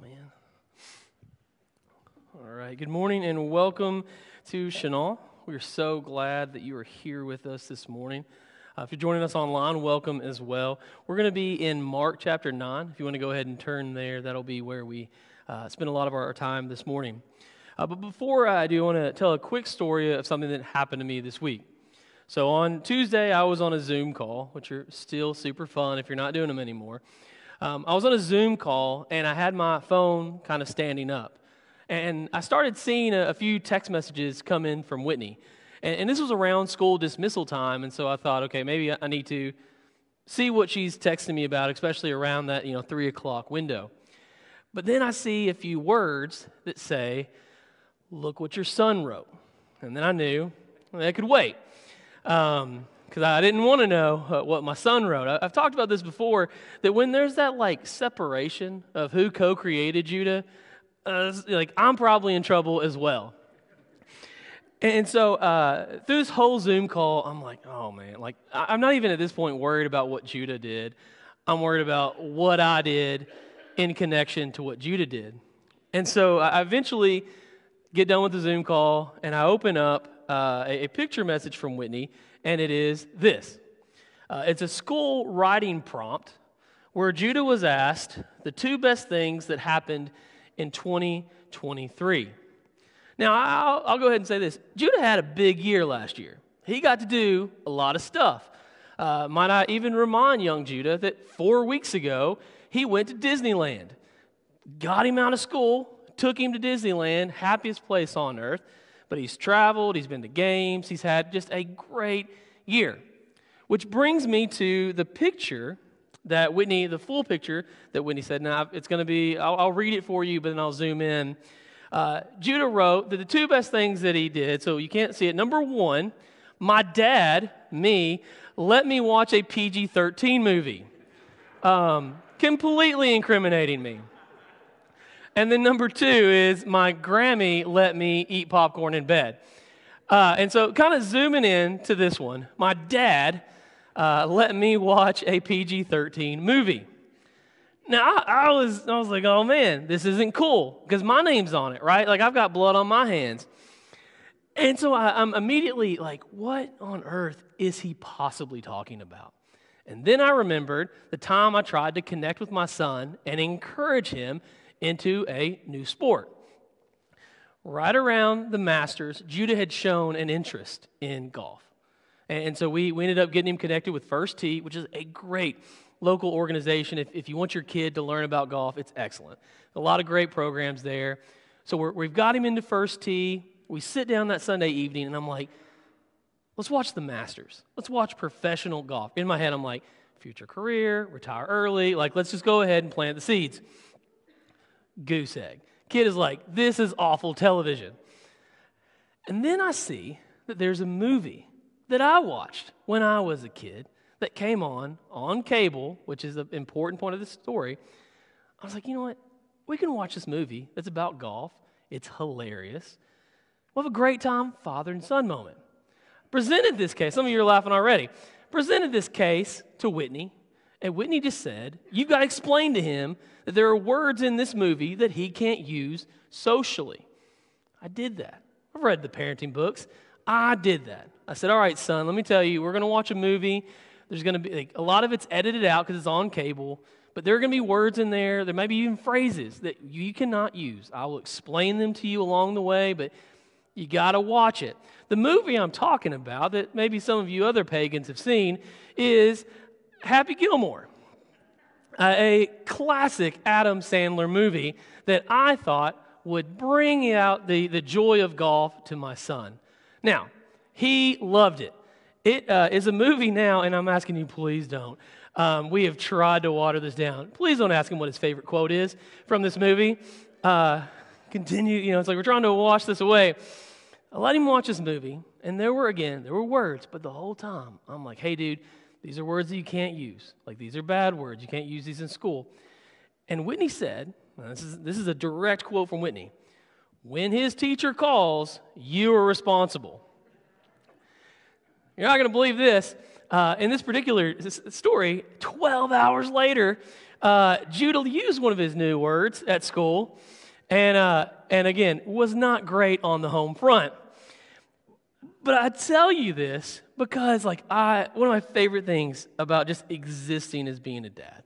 man. All right. Good morning and welcome to Chenal. We're so glad that you are here with us this morning. Uh, if you're joining us online, welcome as well. We're going to be in Mark chapter 9. If you want to go ahead and turn there, that'll be where we uh, spend a lot of our time this morning. Uh, but before I do, I want to tell a quick story of something that happened to me this week. So on Tuesday, I was on a Zoom call, which are still super fun if you're not doing them anymore. Um, I was on a Zoom call and I had my phone kind of standing up. And I started seeing a, a few text messages come in from Whitney. And, and, this was around school dismissal time. And so I thought, okay, maybe I need to see what she's texting me about, especially around that, you know, three o'clock window. But then I see a few words that say, look what your son wrote. And then I knew well, I could wait. Um, because I didn't want to know uh, what my son wrote. I, have talked about this before that when there's that like separation of who co created Judah, uh, like I'm probably in trouble as well. And so uh, through this whole Zoom call, I'm like, oh man, like I'm not even at this point worried about what Judah did. I'm worried about what I did in connection to what Judah did. And so I eventually get done with the Zoom call and I open up uh, a, picture message from Whitney, and it is this uh, it's a school writing prompt where Judah was asked the two best things that happened in 2023. Now, I'll, I'll, go ahead and say this Judah had a big year last year. He got to do a lot of stuff. Uh, might I even remind young Judah that four weeks ago, he went to Disneyland, got him out of school, took him to Disneyland, happiest place on earth. But he's traveled, he's been to games, he's had just a great year. Which brings me to the picture that Whitney, the full picture that Whitney said. Now, it's going to be, I'll, I'll, read it for you, but then I'll zoom in. Uh, Judah wrote that the two best things that he did, so you can't see it. Number one, my dad, me, let me watch a PG 13 movie, um, completely incriminating me. And then number two is my Grammy let me eat popcorn in bed. Uh, and so, kind of zooming in to this one, my dad uh, let me watch a PG 13 movie. Now, I, I, was, I was like, oh man, this isn't cool because my name's on it, right? Like, I've got blood on my hands. And so I, I'm immediately like, what on earth is he possibly talking about? And then I remembered the time I tried to connect with my son and encourage him into a new sport. Right around the Masters, Judah had shown an interest in golf. And so we, we ended up getting him connected with First Tee, which is a great local organization. If, if you want your kid to learn about golf, it's excellent. A lot of great programs there. So we have got him into First Tee. We sit down that Sunday evening, and I'm like, let's watch the Masters. Let's watch professional golf. In my head, I'm like, future career, retire early. Like, let's just go ahead and plant the seeds goose egg. Kid is like, this is awful television. And then I see that there's a movie that I watched when I was a kid that came on on cable, which is an important point of the story. I was like, you know what? We can watch this movie that's about golf. It's hilarious. We'll have a great time, father and son moment. Presented this case, some of you are laughing already. Presented this case to Whitney, and Whitney just said, You've got to explain to him that there are words in this movie that he can't use socially. I did that. I've read the parenting books. I did that. I said, All right, son, let me tell you, we're going to watch a movie. There's going to be like, a lot of it's edited out because it's on cable, but there are going to be words in there. There may be even phrases that you cannot use. I will explain them to you along the way, but you got to watch it. The movie I'm talking about, that maybe some of you other pagans have seen, is Happy Gilmore, a classic Adam Sandler movie that I thought would bring out the, the joy of golf to my son. Now, he loved it. It uh, is a movie now, and I'm asking you, please don't. Um, we have tried to water this down. Please don't ask him what his favorite quote is from this movie. Uh, continue, you know, it's like we're trying to wash this away. I let him watch this movie, and there were, again, there were words, but the whole time, I'm like, hey, dude, these are words that you can't use. Like these are bad words. You can't use these in school. And Whitney said, this is, this is a direct quote from Whitney when his teacher calls, you are responsible. You're not going to believe this. Uh, in this particular story, 12 hours later, uh, Judah used one of his new words at school, and, uh, and again, was not great on the home front. But I tell you this because, like, I, one of my favorite things about just existing is being a dad.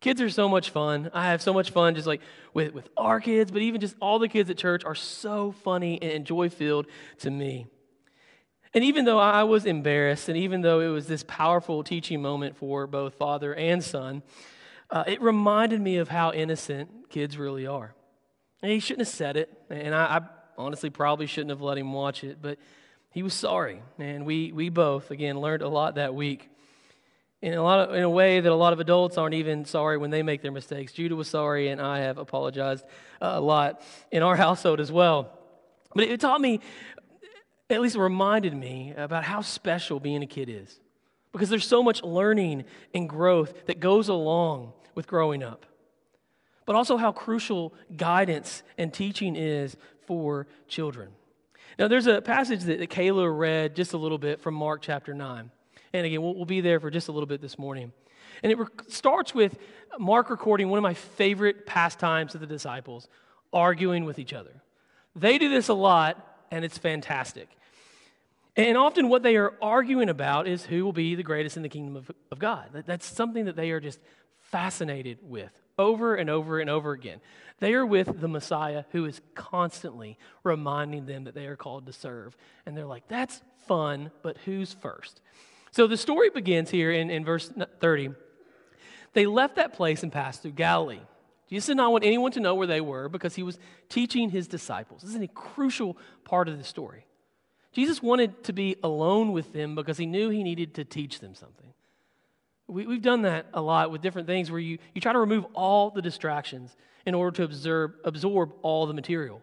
Kids are so much fun. I have so much fun just like with, with our kids, but even just all the kids at church are so funny and joy filled to me. And even though I was embarrassed, and even though it was this powerful teaching moment for both father and son, uh, it reminded me of how innocent kids really are. And he shouldn't have said it, and I, I honestly probably shouldn't have let him watch it, but he was sorry. And we, we both, again, learned a lot that week in a, lot of, in a way that a lot of adults aren't even sorry when they make their mistakes. Judah was sorry, and I have apologized uh, a lot in our household as well. But it taught me, at least reminded me, about how special being a kid is. Because there's so much learning and growth that goes along with growing up. But also how crucial guidance and teaching is for children. Now, there's a passage that, that Kayla read just a little bit from Mark chapter 9. And again, we'll, we'll be there for just a little bit this morning. And it re- starts with Mark recording one of my favorite pastimes of the disciples arguing with each other. They do this a lot, and it's fantastic. And often, what they are arguing about is who will be the greatest in the kingdom of, of God. That's something that they are just fascinated with over and over and over again. They are with the Messiah who is constantly reminding them that they are called to serve. And they're like, that's fun, but who's first? So the story begins here in, in verse 30. They left that place and passed through Galilee. Jesus did not want anyone to know where they were because he was teaching his disciples. This is a crucial part of the story. Jesus wanted to be alone with them because he knew he needed to teach them something. We, have done that a lot with different things where you, you try to remove all the distractions in order to observe, absorb all the material.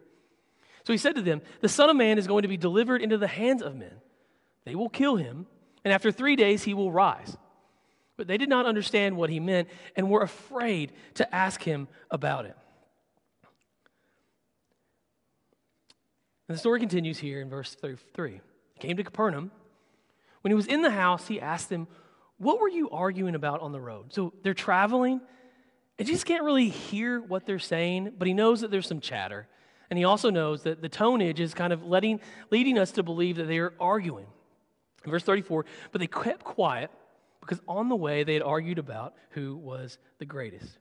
So he said to them, The Son of Man is going to be delivered into the hands of men. They will kill him and after three days he will rise. But they did not understand what he meant and were afraid to ask him about it. And the story continues here in verse 33. He came to Capernaum. When he was in the house, he asked them, What were you arguing about on the road? So they're traveling, and Jesus can't really hear what they're saying, but he knows that there's some chatter. And he also knows that the tonage is kind of letting, leading us to believe that they are arguing. Verse 34 But they kept quiet because on the way they had argued about who was the greatest.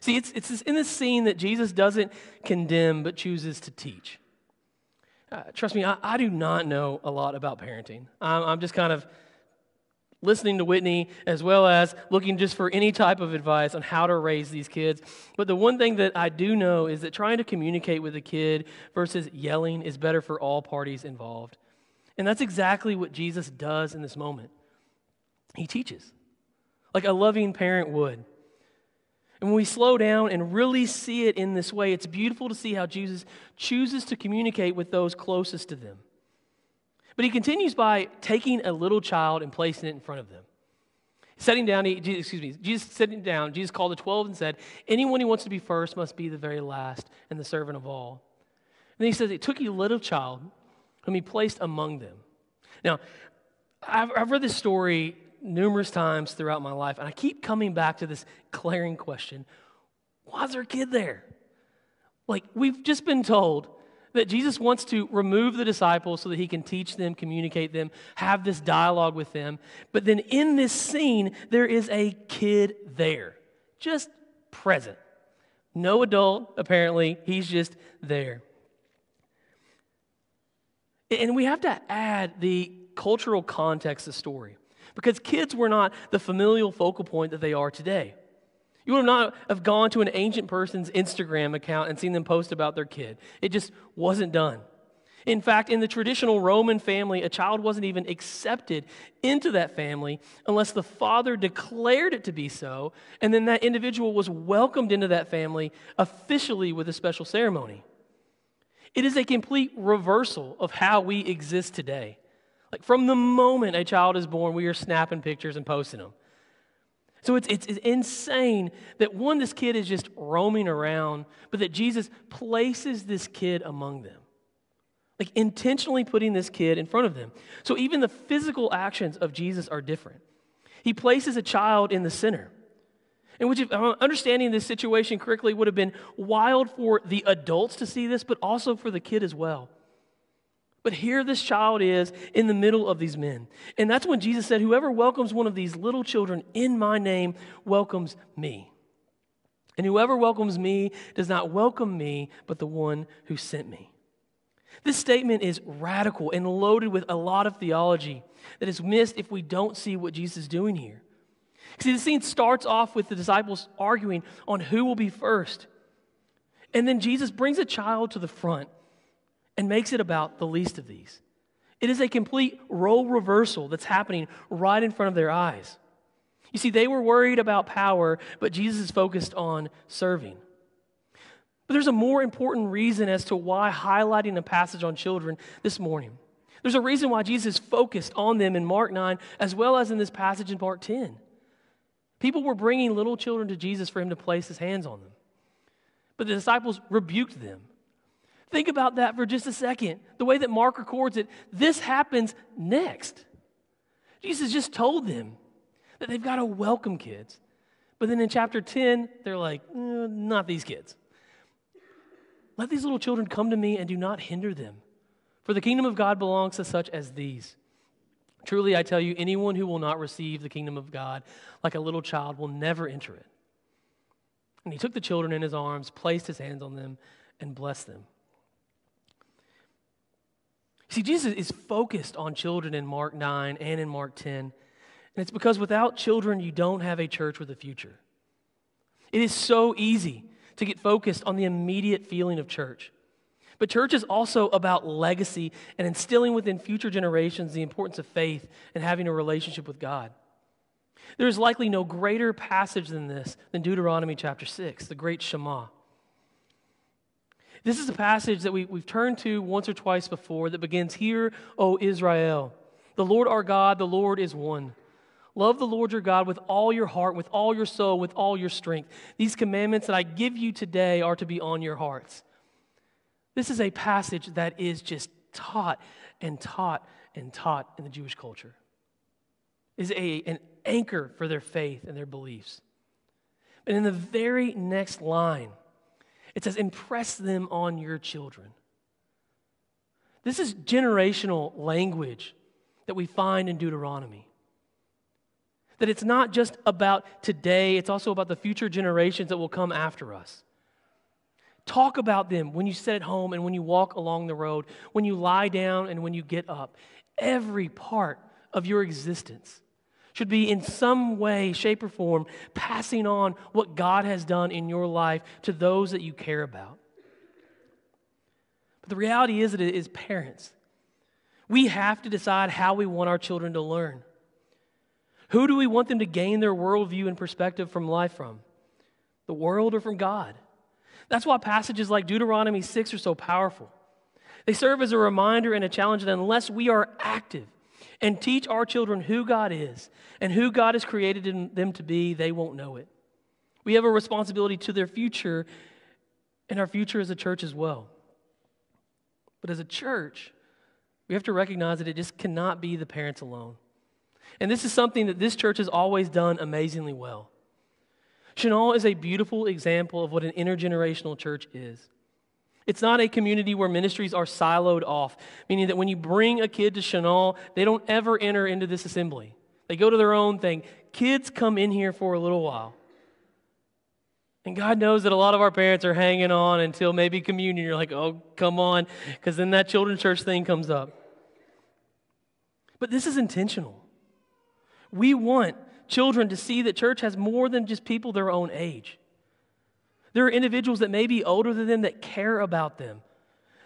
See, it's, it's in this scene that Jesus doesn't condemn but chooses to teach. Uh, trust me, I, I, do not know a lot about parenting. I'm, I'm just kind of listening to Whitney as well as looking just for any type of advice on how to raise these kids. But the one thing that I do know is that trying to communicate with a kid versus yelling is better for all parties involved. And that's exactly what Jesus does in this moment. He teaches, like a loving parent would. And when we slow down and really see it in this way, it's beautiful to see how Jesus chooses to communicate with those closest to them. But he continues by taking a little child and placing it in front of them. Sitting down, he, excuse me, Jesus sitting down, Jesus called the 12 and said, Anyone who wants to be first must be the very last and the servant of all. And then he says, It took a little child whom he placed among them. Now, I've, I've read this story numerous times throughout my life, and I keep coming back to this glaring question why is there a kid there? Like, we've just been told that Jesus wants to remove the disciples so that he can teach them, communicate them, have this dialogue with them. But then in this scene, there is a kid there, just present. No adult, apparently. He's just there. And we have to add the cultural context of the story because kids were not the familial focal point that they are today. You would not have gone to an ancient person's Instagram account and seen them post about their kid. It just wasn't done. In fact, in the traditional Roman family, a child wasn't even accepted into that family unless the father declared it to be so, and then that individual was welcomed into that family officially with a special ceremony. It is a complete reversal of how we exist today. Like from the moment a child is born, we are snapping pictures and posting them. So it's, it's, it's, insane that one, this kid is just roaming around, but that Jesus places this kid among them. Like intentionally putting this kid in front of them. So even the physical actions of Jesus are different. He places a child in the center. And which, if I'm understanding this situation correctly, would have been wild for the adults to see this, but also for the kid as well. But here this child is in the middle of these men. And that's when Jesus said, Whoever welcomes one of these little children in my name welcomes me. And whoever welcomes me does not welcome me, but the one who sent me. This statement is radical and loaded with a lot of theology that is missed if we don't see what Jesus is doing here. See, the scene starts off with the disciples arguing on who will be first. And then Jesus brings a child to the front and makes it about the least of these. It is a complete role reversal that's happening right in front of their eyes. You see, they were worried about power, but Jesus is focused on serving. But there's a more important reason as to why highlighting a passage on children this morning. There's a reason why Jesus focused on them in Mark 9 as well as in this passage in Mark 10. People were bringing little children to Jesus for him to place his hands on them. But the disciples rebuked them. Think about that for just a second. The way that Mark records it, this happens next. Jesus just told them that they've got to welcome kids. But then in chapter 10, they're like, eh, not these kids. Let these little children come to me and do not hinder them, for the kingdom of God belongs to such as these. Truly, I tell you, anyone who will not receive the kingdom of God like a little child will never enter it. And he took the children in his arms, placed his hands on them, and blessed them. See, Jesus is focused on children in Mark 9 and in Mark 10. And it's because without children, you don't have a church with a future. It is so easy to get focused on the immediate feeling of church. But church is also about legacy and instilling within future generations the importance of faith and having a relationship with God. There is likely no greater passage than this than Deuteronomy chapter 6, the great Shema. This is a passage that we, we've turned to once or twice before that begins Here, O Israel, the Lord our God, the Lord is one. Love the Lord your God with all your heart, with all your soul, with all your strength. These commandments that I give you today are to be on your hearts. This is a passage that is just taught and taught and taught in the Jewish culture. Is a, an anchor for their faith and their beliefs. And in the very next line, it says, impress them on your children. This is generational language that we find in Deuteronomy. That it's not just about today, it's also about the future generations that will come after us. Talk about them when you sit at home and when you walk along the road, when you lie down and when you get up. Every part of your existence should be in some way, shape, or form passing on what God has done in your life to those that you care about. But the reality is that it is parents. We have to decide how we want our children to learn. Who do we want them to gain their worldview and perspective from life from? The world or from God? That's why passages like Deuteronomy 6 are so powerful. They serve as a reminder and a challenge that unless we are active and teach our children who God is and who God has created them to be, they won't know it. We have a responsibility to their future and our future as a church as well. But as a church, we have to recognize that it just cannot be the parents alone. And this is something that this church has always done amazingly well. Chenal is a beautiful example of what an intergenerational church is. It's not a community where ministries are siloed off, meaning that when you bring a kid to Chenal, they don't ever enter into this assembly. They go to their own thing. Kids come in here for a little while. And God knows that a lot of our parents are hanging on until maybe communion. You're like, oh, come on, because then that children's church thing comes up. But this is intentional. We want children to see that church has more than just people their own age. There are individuals that may be older than them that care about them,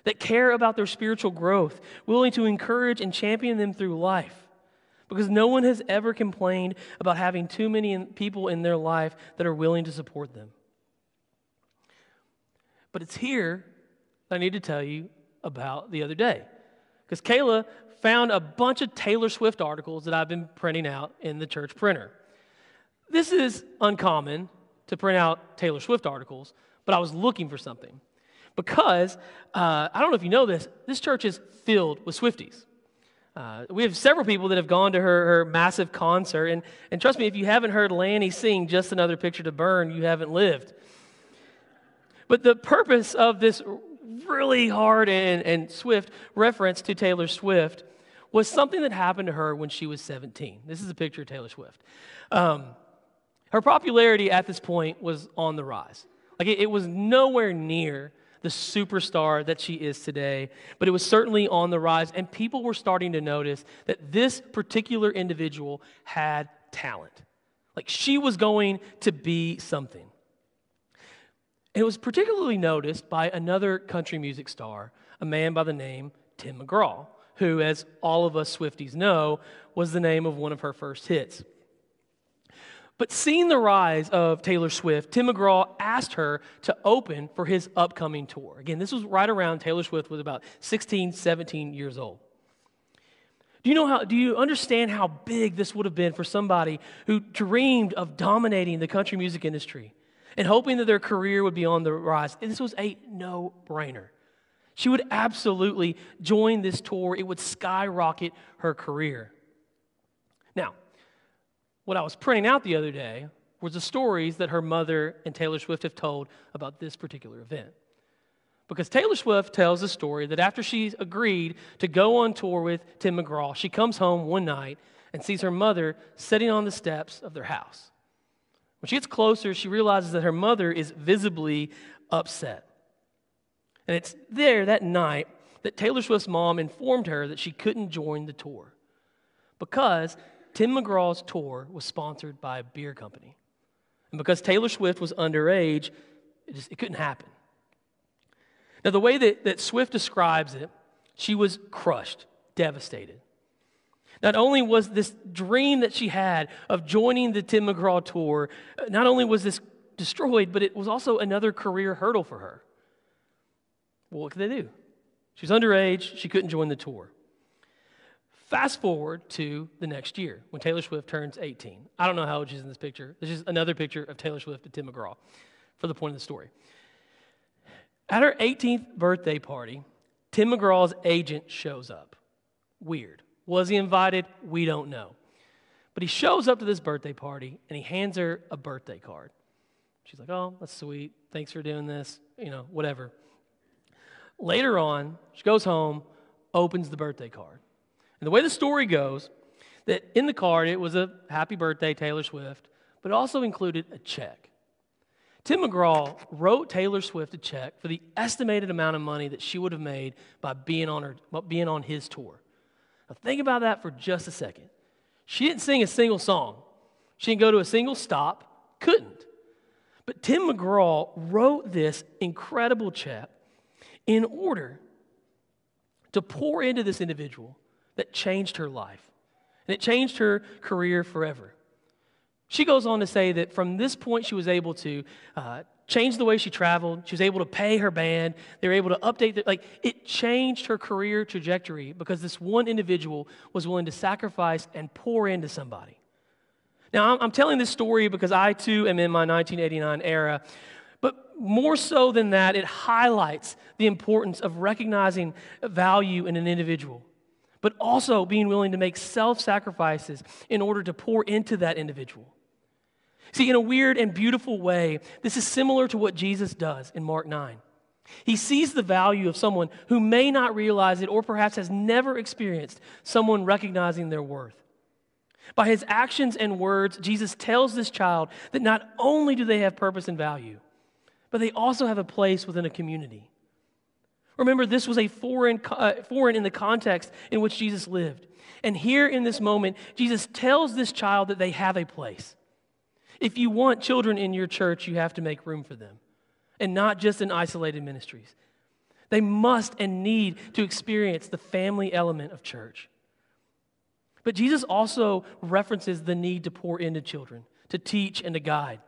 that care about their spiritual growth, willing to encourage and champion them through life. Because no one has ever complained about having too many people in their life that are willing to support them. But it's here that I need to tell you about the other day. Because Kayla found a bunch of Taylor Swift articles that I've been printing out in the church printer. This is uncommon to print out Taylor Swift articles, but I was looking for something. Because, uh, I don't know if you know this, this church is filled with Swifties. Uh, we have several people that have gone to her, her massive concert. And, and trust me, if you haven't heard Lanny sing Just Another Picture to Burn, you haven't lived. But the purpose of this really hard and, and swift reference to Taylor Swift was something that happened to her when she was 17. This is a picture of Taylor Swift. Um, her popularity at this point was on the rise. Like it, it was nowhere near the superstar that she is today, but it was certainly on the rise, and people were starting to notice that this particular individual had talent. Like she was going to be something. It was particularly noticed by another country music star, a man by the name Tim McGraw, who, as all of us Swifties know, was the name of one of her first hits. But seeing the rise of Taylor Swift, Tim McGraw asked her to open for his upcoming tour. Again, this was right around Taylor Swift was about 16, 17 years old. Do you know how do you understand how big this would have been for somebody who dreamed of dominating the country music industry and hoping that their career would be on the rise? And this was a no-brainer. She would absolutely join this tour. It would skyrocket her career. Now, what I was printing out the other day was the stories that her mother and Taylor Swift have told about this particular event. Because Taylor Swift tells the story that after she's agreed to go on tour with Tim McGraw, she comes home one night and sees her mother sitting on the steps of their house. When she gets closer, she realizes that her mother is visibly upset. And it's there that night that Taylor Swift's mom informed her that she couldn't join the tour because Tim McGraw's tour was sponsored by a beer company. And because Taylor Swift was underage, it, just, it couldn't happen. Now, the way that, that Swift describes it, she was crushed, devastated. Not only was this dream that she had of joining the Tim McGraw tour, uh, not only was this destroyed, but it was also another career hurdle for her. Well, what could they do? She was underage, she couldn't join the tour. Fast forward to the next year when Taylor Swift turns 18. I don't know how old she's in this picture. This is another picture of Taylor Swift and Tim McGraw for the point of the story. At her 18th birthday party, Tim McGraw's agent shows up. Weird. Was he invited? We don't know. But he shows up to this birthday party and he hands her a birthday card. She's like, oh, that's sweet. Thanks for doing this. You know, whatever. Later on, she goes home, opens the birthday card. And the way the story goes, that in the card it was a happy birthday, Taylor Swift, but it also included a check. Tim McGraw wrote Taylor Swift a check for the estimated amount of money that she would have made by being on, her, being on his tour. Now, think about that for just a second. She didn't sing a single song, she didn't go to a single stop, couldn't. But Tim McGraw wrote this incredible check in order to pour into this individual that changed her life. And it changed her career forever. She goes on to say that from this point, she was able to uh, change the way she traveled. She was able to pay her band. They were able to update, the, like, it changed her career trajectory because this one individual was willing to sacrifice and pour into somebody. Now, I'm, I'm telling this story because I too am in my 1989 era, but more so than that, it highlights the importance of recognizing value in an individual but also being willing to make self sacrifices in order to pour into that individual. See, in a weird and beautiful way, this is similar to what Jesus does in Mark 9. He sees the value of someone who may not realize it or perhaps has never experienced someone recognizing their worth. By his actions and words, Jesus tells this child that not only do they have purpose and value, but they also have a place within a community. Remember, this was a foreign, uh, foreign in the context in which Jesus lived. And here in this moment, Jesus tells this child that they have a place. If you want children in your church, you have to make room for them, and not just in isolated ministries. They must and need to experience the family element of church. But Jesus also references the need to pour into children, to teach and to guide.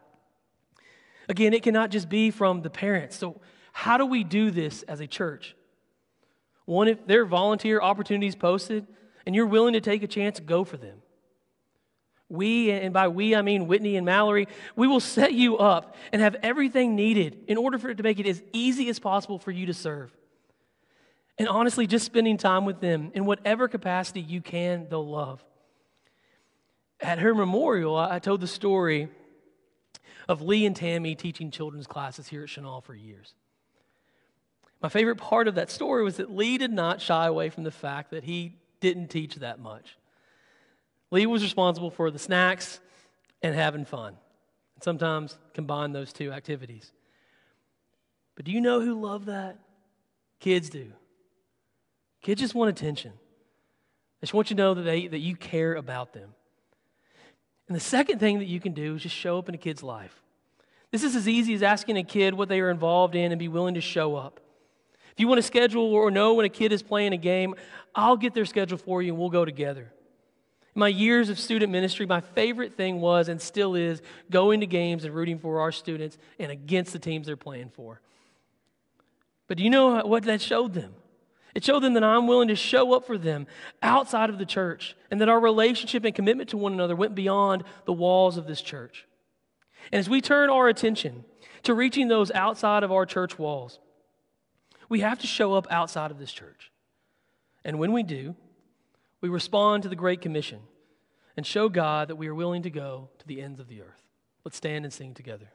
Again, it cannot just be from the parents. So, how do we do this as a church? One, if there are volunteer opportunities posted and you're willing to take a chance, go for them. We, and by we I mean Whitney and Mallory, we will set you up and have everything needed in order for it to make it as easy as possible for you to serve. And honestly, just spending time with them in whatever capacity you can, they'll love. At her memorial, I told the story of Lee and Tammy teaching children's classes here at Chenal for years. My favorite part of that story was that Lee did not shy away from the fact that he didn't teach that much. Lee was responsible for the snacks and having fun. And sometimes combine those two activities. But do you know who love that? Kids do. Kids just want attention. They just want you to know that, they, that you care about them. And the second thing that you can do is just show up in a kid's life. This is as easy as asking a kid what they are involved in and be willing to show up. If you want to schedule or know when a kid is playing a game, I'll get their schedule for you and we'll go together. In my years of student ministry, my favorite thing was and still is going to games and rooting for our students and against the teams they're playing for. But do you know what that showed them? It showed them that I'm willing to show up for them outside of the church and that our relationship and commitment to one another went beyond the walls of this church. And as we turn our attention to reaching those outside of our church walls, we have to show up outside of this church. And when we do, we respond to the Great Commission and show God that we are willing to go to the ends of the earth. Let's stand and sing together.